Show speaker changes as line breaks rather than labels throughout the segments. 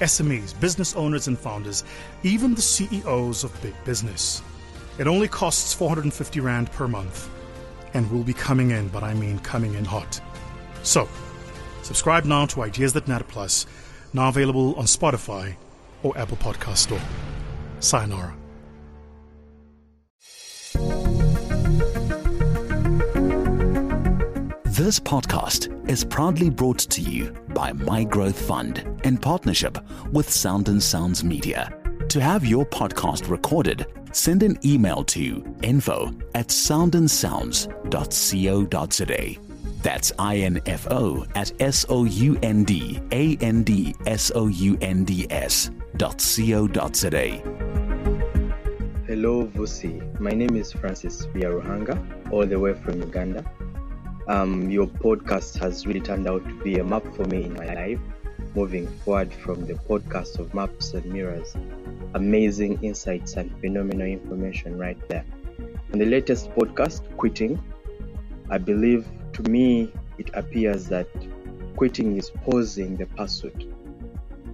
SMEs, business owners, and founders, even the CEOs of big business. It only costs 450 Rand per month and will be coming in, but I mean coming in hot. So, subscribe now to Ideas That Matter Plus, now available on Spotify or Apple Podcast Store. Sayonara.
This podcast is proudly brought to you by My Growth Fund in partnership with Sound and Sounds Media. To have your podcast recorded, send an email to info at soundandsounds.co.za. That's I-N-F-O at S-O-U-N-D-A-N-D-S-O-U-N-D-S dot C-O.za.
Hello, Vusi. My name is Francis Byaruhanga, all the way from Uganda. Um, your podcast has really turned out to be a map for me in my life, moving forward from the podcast of Maps and Mirrors. Amazing insights and phenomenal information right there. On the latest podcast, Quitting, I believe to me it appears that quitting is pausing the pursuit,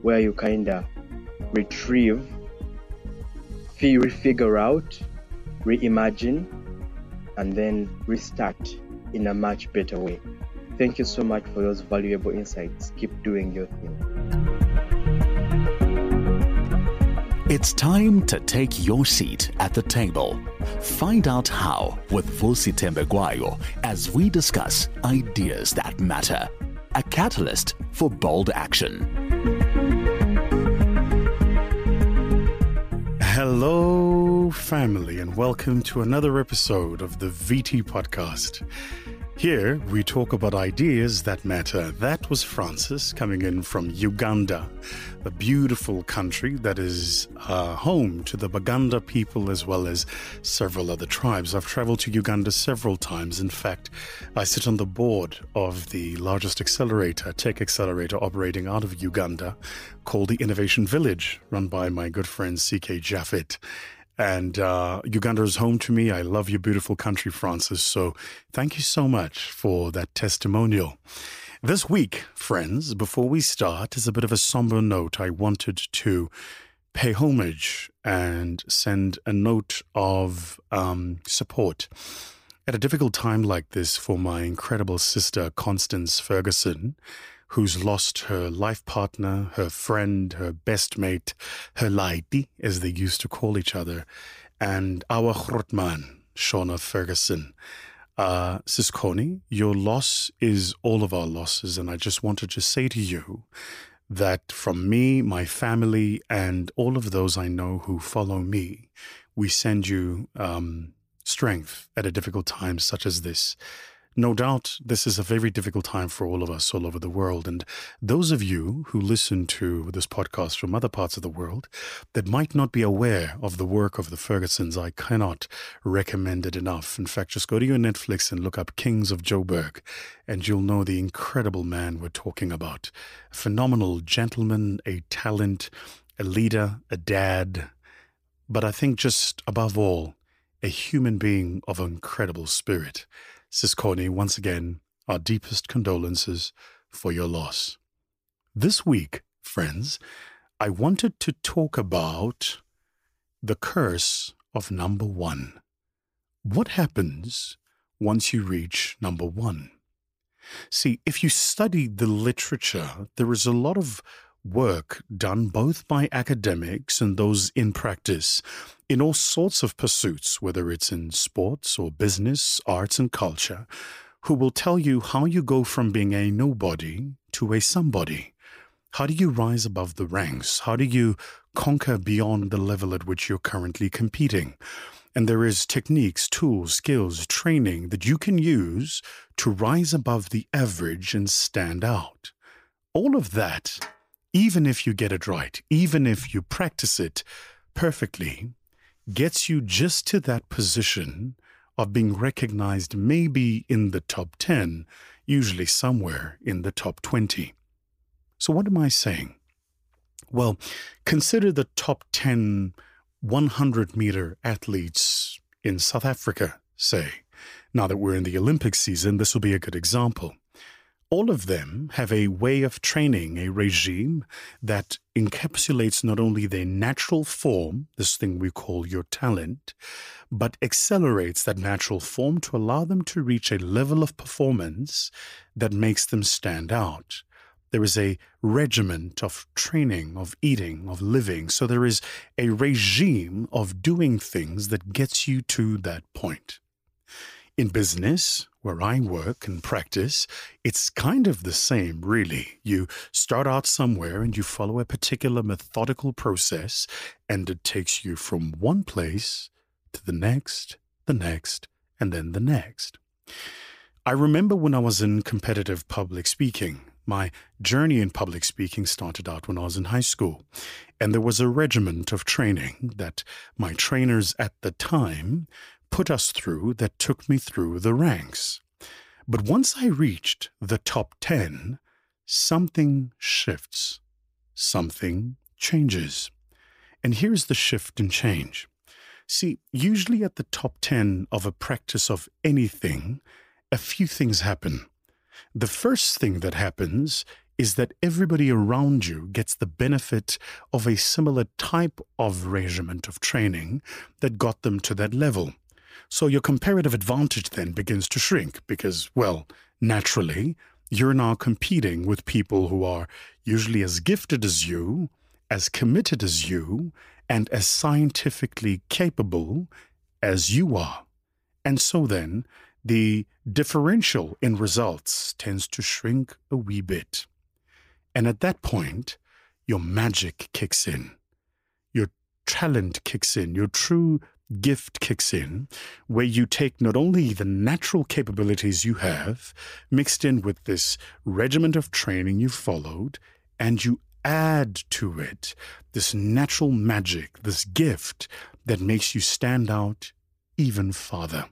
where you kind of retrieve, figure out, reimagine, and then restart in a much better way. Thank you so much for those valuable insights. Keep doing your thing.
It's time to take your seat at the table. Find out how with Vusi Thembekwayo as we discuss ideas that matter. A catalyst for bold action.
Hello, family, and welcome to another episode of the VT podcast. Here we talk about ideas that matter. That was Francis coming in from Uganda, a beautiful country that is uh, home to the Baganda people as well as several other tribes. I've traveled to Uganda several times. In fact, I sit on the board of the largest accelerator, tech accelerator operating out of Uganda called the Innovation Village, run by my good friend CK Jaffet. And uh, Uganda is home to me. I love your beautiful country, Francis. So thank you so much for that testimonial. This week, friends, before we start, is a bit of a somber note. I wanted to pay homage and send a note of um, support at a difficult time like this for my incredible sister, Constance Ferguson who's lost her life partner, her friend, her best mate, her laiti, as they used to call each other, and our Chrotman, Shona Ferguson. Uh, Sis Connie, your loss is all of our losses, and I just wanted to say to you that from me, my family, and all of those I know who follow me, we send you um, strength at a difficult time such as this. No doubt this is a very difficult time for all of us all over the world. And those of you who listen to this podcast from other parts of the world that might not be aware of the work of the Fergusons, I cannot recommend it enough. In fact, just go to your Netflix and look up Kings of Joburg, and you'll know the incredible man we're talking about. A phenomenal gentleman, a talent, a leader, a dad, but I think just above all, a human being of incredible spirit. Sis Connie, once again, our deepest condolences for your loss. This week, friends, I wanted to talk about the curse of number one. What happens once you reach number one? See, if you study the literature, there is a lot of work done both by academics and those in practice in all sorts of pursuits, whether it's in sports or business, arts, and culture, who will tell you how you go from being a nobody to a somebody. How do you rise above the ranks? How do you conquer beyond the level at which you're currently competing? And there is techniques, tools, skills, training that you can use to rise above the average and stand out. All of that even if you get it right, even if you practice it perfectly, gets you just to that position of being recognized maybe in the top 10, usually somewhere in the top 20. So, what am I saying? Well, consider the top 10 100 meter athletes in South Africa, say. Now that we're in the Olympic season, this will be a good example all of them have a way of training, a regime that encapsulates not only their natural form, this thing we call your talent, but accelerates that natural form to allow them to reach a level of performance that makes them stand out. There is a regiment of training, of eating, of living. So there is a regime of doing things that gets you to that point. In business, where I work and practice, it's kind of the same, really. You start out somewhere and you follow a particular methodical process, and it takes you from one place to the next, the next, and then the next. I remember when I was in competitive public speaking. My journey in public speaking started out when I was in high school, and there was a regiment of training that my trainers at the time put us through that took me through the ranks. But once I reached the top 10, something shifts, something changes. And here's the shift and change. See, usually at the top 10 of a practice of anything, a few things happen. The first thing that happens is that everybody around you gets the benefit of a similar type of regiment of training that got them to that level. So your comparative advantage then begins to shrink because, well, naturally, you're now competing with people who are usually as gifted as you, as committed as you, and as scientifically capable as you are. And so then, the differential in results tends to shrink a wee bit. And at that point, your magic kicks in. Your talent kicks in. Your true gift kicks in, where you take not only the natural capabilities you have, mixed in with this regiment of training you followed, and you add to it this natural magic, this gift that makes you stand out even farther.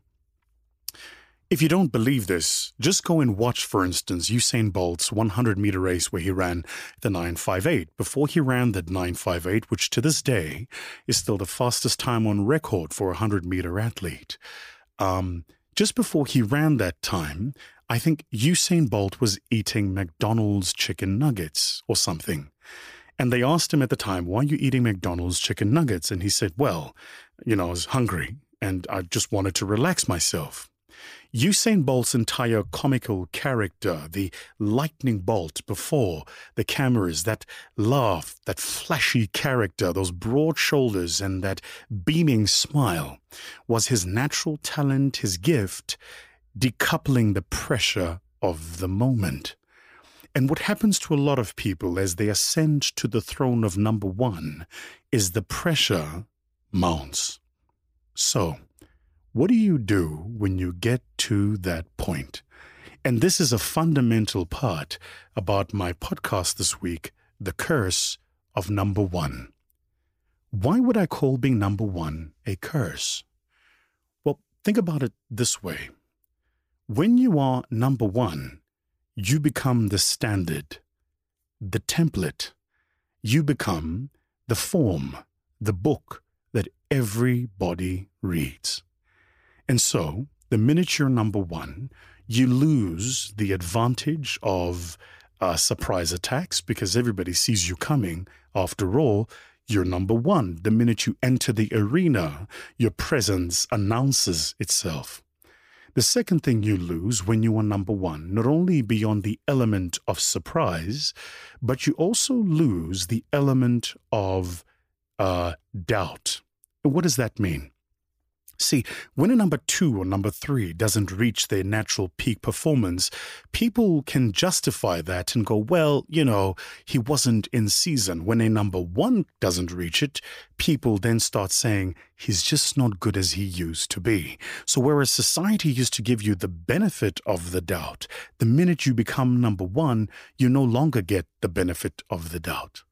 If you don't believe this, just go and watch, for instance, Usain Bolt's 100 meter race where he ran the 958 before he ran the 958, which to this day is still the fastest time on record for a 100 meter athlete. Um, just before he ran that time, I think Usain Bolt was eating McDonald's chicken nuggets or something. And they asked him at the time, Why are you eating McDonald's chicken nuggets? And he said, Well, you know, I was hungry and I just wanted to relax myself. Usain Bolt's entire comical character, the lightning bolt before the cameras, that laugh, that flashy character, those broad shoulders, and that beaming smile, was his natural talent, his gift, decoupling the pressure of the moment. And what happens to a lot of people as they ascend to the throne of number one is the pressure mounts. So, what do you do when you get to that point? And this is a fundamental part about my podcast this week The Curse of Number One. Why would I call being number one a curse? Well, think about it this way when you are number one, you become the standard, the template. You become the form, the book that everybody reads. And so, the minute you're number one, you lose the advantage of uh, surprise attacks because everybody sees you coming. After all, you're number one. The minute you enter the arena, your presence announces itself. The second thing you lose when you are number one, not only beyond the element of surprise, but you also lose the element of uh, doubt. What does that mean? See, when a number two or number three doesn't reach their natural peak performance, people can justify that and go, well, you know, he wasn't in season. When a number one doesn't reach it, people then start saying, he's just not good as he used to be. So, whereas society used to give you the benefit of the doubt, the minute you become number one, you no longer get the benefit of the doubt.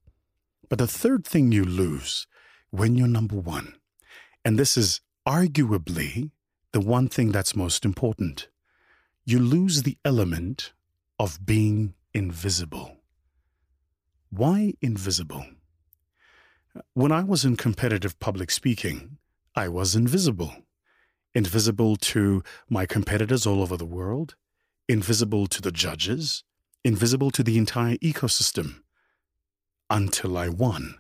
But the third thing you lose when you're number one, and this is arguably the one thing that's most important. You lose the element of being invisible. Why invisible? When I was in competitive public speaking, I was invisible. Invisible to my competitors all over the world, invisible to the judges, invisible to the entire ecosystem until I won.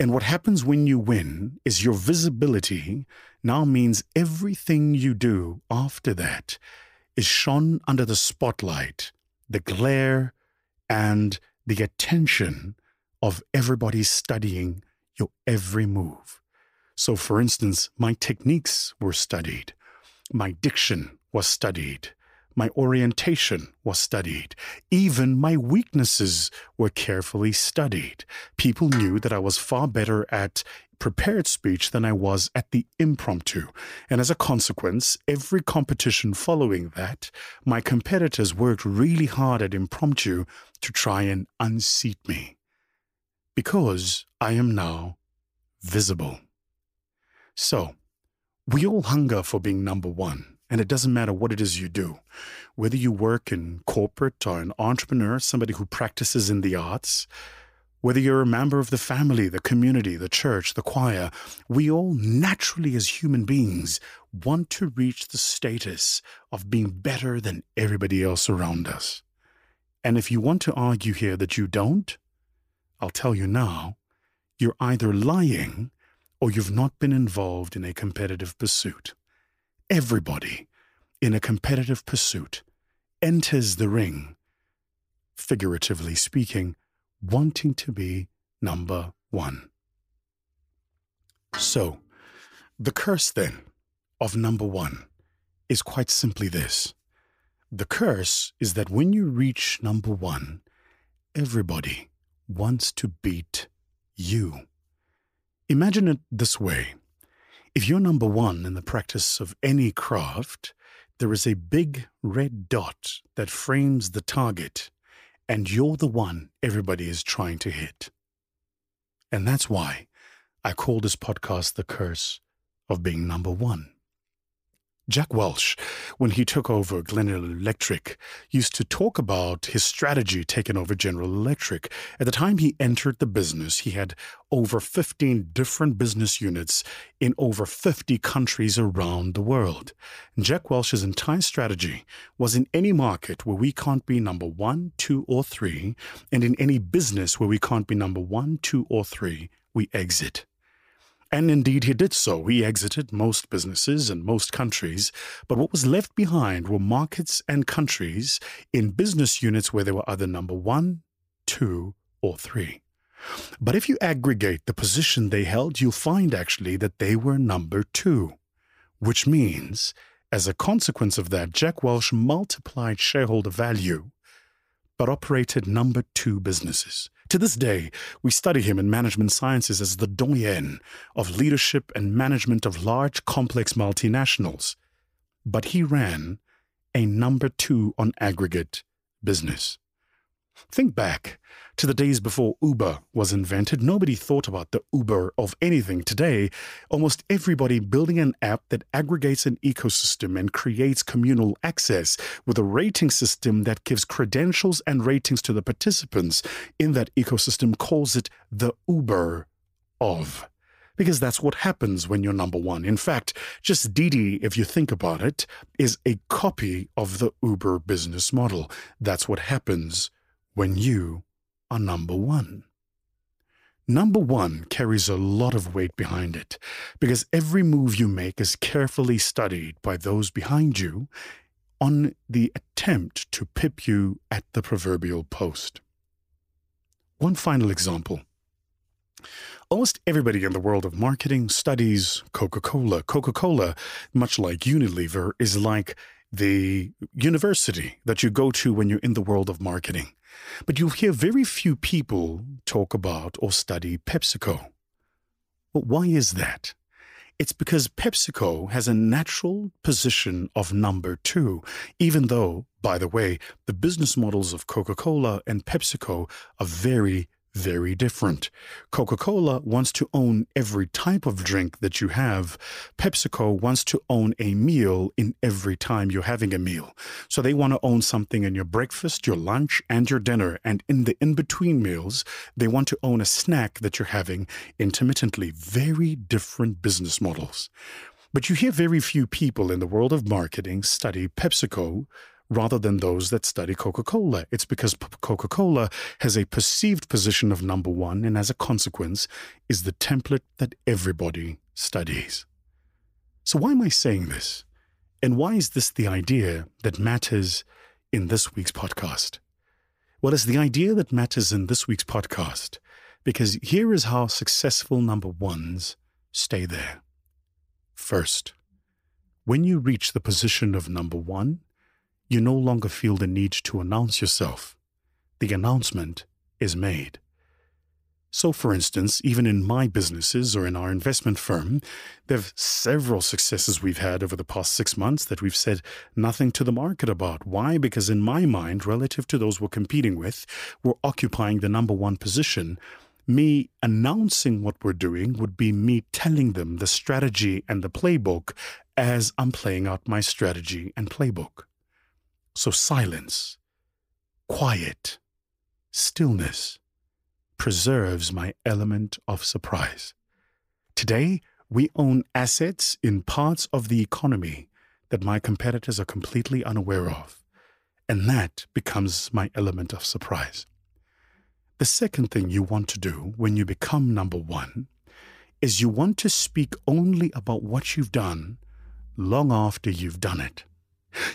And what happens when you win is your visibility now means everything you do after that is shone under the spotlight, the glare, and the attention of everybody studying your every move. So, for instance, my techniques were studied, my diction was studied, my orientation was studied. Even my weaknesses were carefully studied. People knew that I was far better at prepared speech than I was at the impromptu. And as a consequence, every competition following that, my competitors worked really hard at impromptu to try and unseat me. Because I am now visible. So, we all hunger for being number one. And it doesn't matter what it is you do, whether you work in corporate or an entrepreneur, somebody who practices in the arts, whether you're a member of the family, the community, the church, the choir, we all naturally, as human beings, want to reach the status of being better than everybody else around us. And if you want to argue here that you don't, I'll tell you now, you're either lying or you've not been involved in a competitive pursuit everybody in a competitive pursuit enters the ring, figuratively speaking, wanting to be number one. So, the curse then of number one is quite simply this. The curse is that when you reach number one, everybody wants to beat you. Imagine it this way if you're number one in the practice of any craft, there is a big red dot that frames the target, and you're the one everybody is trying to hit. And that's why I call this podcast The Curse of Being Number One. Jack Welch, when he took over General Electric, used to talk about his strategy taking over General Electric. At the time he entered the business, he had over 15 different business units in over 50 countries around the world. Jack Welch's entire strategy was in any market where we can't be number one, two, or three, and in any business where we can't be number one, two, or three, we exit. And indeed, he did so. He exited most businesses and most countries, but what was left behind were markets and countries in business units where they were either number one, two, or three. But if you aggregate the position they held, you'll find actually that they were number two, which means, as a consequence of that, Jack Welch multiplied shareholder value but operated number two businesses. To this day, we study him in management sciences as the doyen of leadership and management of large, complex multinationals. But he ran a number two on aggregate business. Think back to the days before Uber was invented. Nobody thought about the Uber of anything. Today, almost everybody building an app that aggregates an ecosystem and creates communal access with a rating system that gives credentials and ratings to the participants in that ecosystem calls it the Uber of because that's what happens when you're number one. In fact, just Didi, if you think about it, is a copy of the Uber business model. That's what happens when you are number one. Number one carries a lot of weight behind it because every move you make is carefully studied by those behind you on the attempt to pip you at the proverbial post. One final example. Almost everybody in the world of marketing studies Coca Cola. Coca Cola, much like Unilever, is like the university that you go to when you're in the world of marketing. But you'll hear very few people talk about or study PepsiCo. Well, why is that? It's because PepsiCo has a natural position of number two, even though, by the way, the business models of Coca Cola and PepsiCo are very, very different. Coca Cola wants to own every type of drink that you have. PepsiCo wants to own a meal in every time you're having a meal. So they want to own something in your breakfast, your lunch, and your dinner. And in the in between meals, they want to own a snack that you're having intermittently. Very different business models. But you hear very few people in the world of marketing study PepsiCo rather than those that study Coca Cola. It's because Coca Cola has a perceived position of number one, and as a consequence, is the template that everybody studies. So, why am I saying this? And why is this the idea that matters in this week's podcast? Well, it's the idea that matters in this week's podcast because here is how successful number ones stay there. First, when you reach the position of number one, you no longer feel the need to announce yourself. The announcement is made. So, for instance, even in my businesses or in our investment firm, there have several successes we've had over the past six months that we've said nothing to the market about. Why? Because in my mind, relative to those we're competing with, we're occupying the number one position. Me announcing what we're doing would be me telling them the strategy and the playbook as I'm playing out my strategy and playbook. So silence, quiet, stillness preserves my element of surprise. Today, we own assets in parts of the economy that my competitors are completely unaware of, and that becomes my element of surprise. The second thing you want to do when you become number one is you want to speak only about what you've done long after you've done it.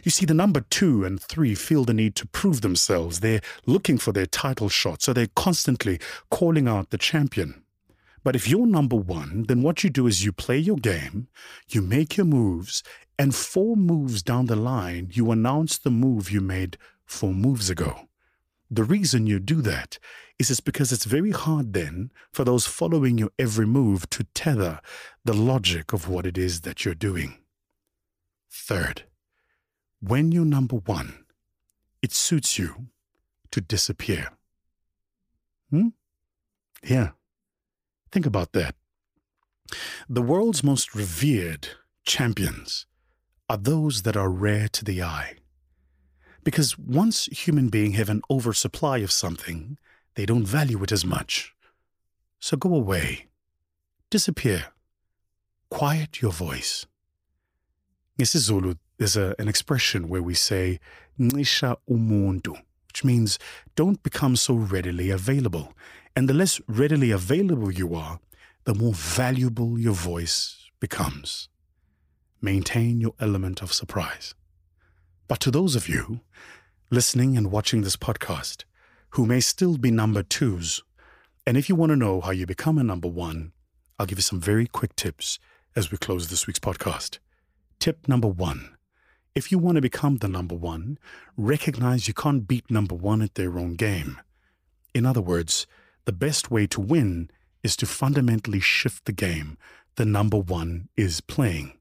You see, the number two and three feel the need to prove themselves. They're looking for their title shot, so they're constantly calling out the champion. But if you're number one, then what you do is you play your game, you make your moves, and four moves down the line, you announce the move you made four moves ago. The reason you do that is it's because it's very hard then for those following your every move to tether the logic of what it is that you're doing. Third, when you're number one, it suits you to disappear. Hmm? Yeah. Think about that. The world's most revered champions are those that are rare to the eye. Because once human beings have an oversupply of something, they don't value it as much. So go away. Disappear. Quiet your voice. isiZulu there's a, an expression where we say, Nisha umuntu, which means don't become so readily available. And the less readily available you are, the more valuable your voice becomes. Maintain your element of surprise. But to those of you listening and watching this podcast who may still be number twos, and if you want to know how you become a number one, I'll give you some very quick tips as we close this week's podcast. Tip number one if you want to become the number one, recognize you can't beat number one at their own game. In other words, the best way to win is to fundamentally shift the game the number one is playing.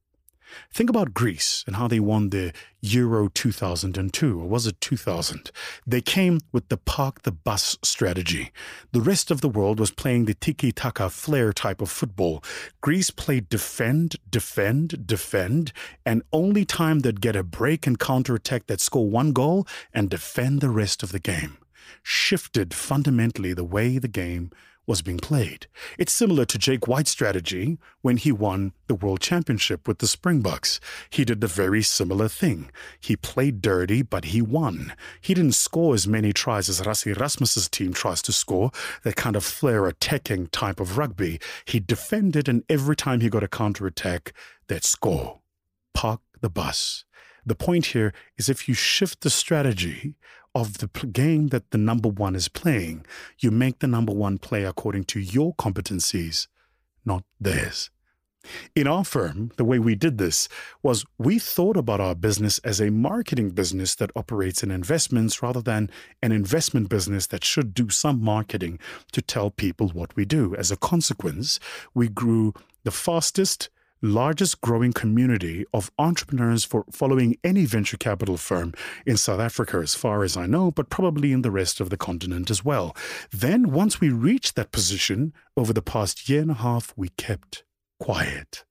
Think about Greece and how they won the Euro 2002, or was it 2000? They came with the park the bus strategy. The rest of the world was playing the tiki taka flair type of football. Greece played defend, defend, defend, and only time they'd get a break and counterattack that score one goal and defend the rest of the game. Shifted fundamentally the way the game was being played. It's similar to Jake White's strategy when he won the World Championship with the Springboks. He did a very similar thing. He played dirty, but he won. He didn't score as many tries as Rassie Erasmus's team tries to score, that kind of flair attacking type of rugby. He defended, and every time he got a counter attack, they'd score. Park the bus. The point here is if you shift the strategy of the game that the number one is playing. You make the number one play according to your competencies, not theirs. In our firm, the way we did this was we thought about our business as a marketing business that operates in investments rather than an investment business that should do some marketing to tell people what we do. As a consequence, we grew the fastest, largest growing community of entrepreneurs for following any venture capital firm in South Africa, as far as I know, but probably in the rest of the continent as well. Then, once we reached that position over the past year and a half, we kept quiet.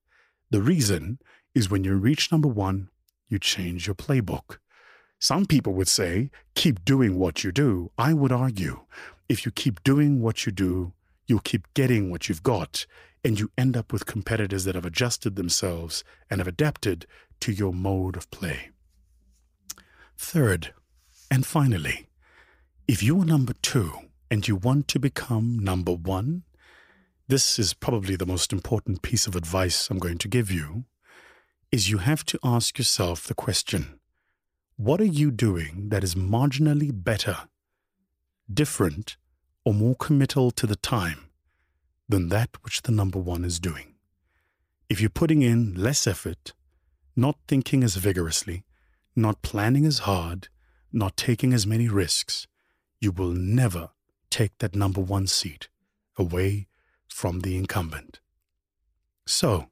The reason is when you reach number one, you change your playbook. Some people would say, keep doing what you do. I would argue, if you keep doing what you do, you'll keep getting what you've got, and you end up with competitors that have adjusted themselves and have adapted to your mode of play. Third, and finally, if you are number two and you want to become number one, this is probably the most important piece of advice I'm going to give you, is you have to ask yourself the question, what are you doing that is marginally better, different, or more committal to the time than that which the number one is doing? If you're putting in less effort, not thinking as vigorously, not planning as hard, not taking as many risks, you will never take that number one seat away from the incumbent. So,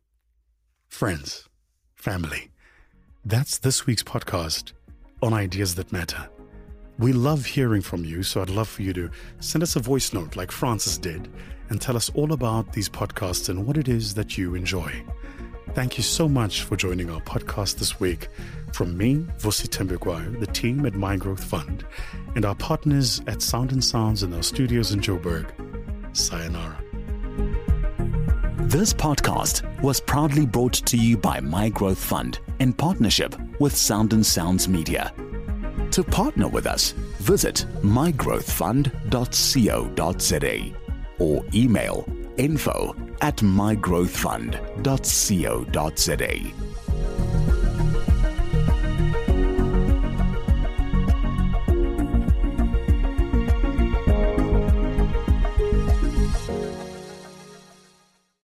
friends, family, that's this week's podcast on Ideas That Matter. We love hearing from you, so I'd love for you to send us a voice note like Francis did and tell us all about these podcasts and what it is that you enjoy. Thank you so much for joining our podcast this week. From me, Vusi Thembekwayo, the team at My Growth Fund, and our partners at Sound and Sounds in our studios in Joburg. Sayonara.
This podcast was proudly brought to you by My Growth Fund in partnership with Sound and Sounds Media. To partner with us, visit mygrowthfund.co.za or email info at mygrowthfund.co.za.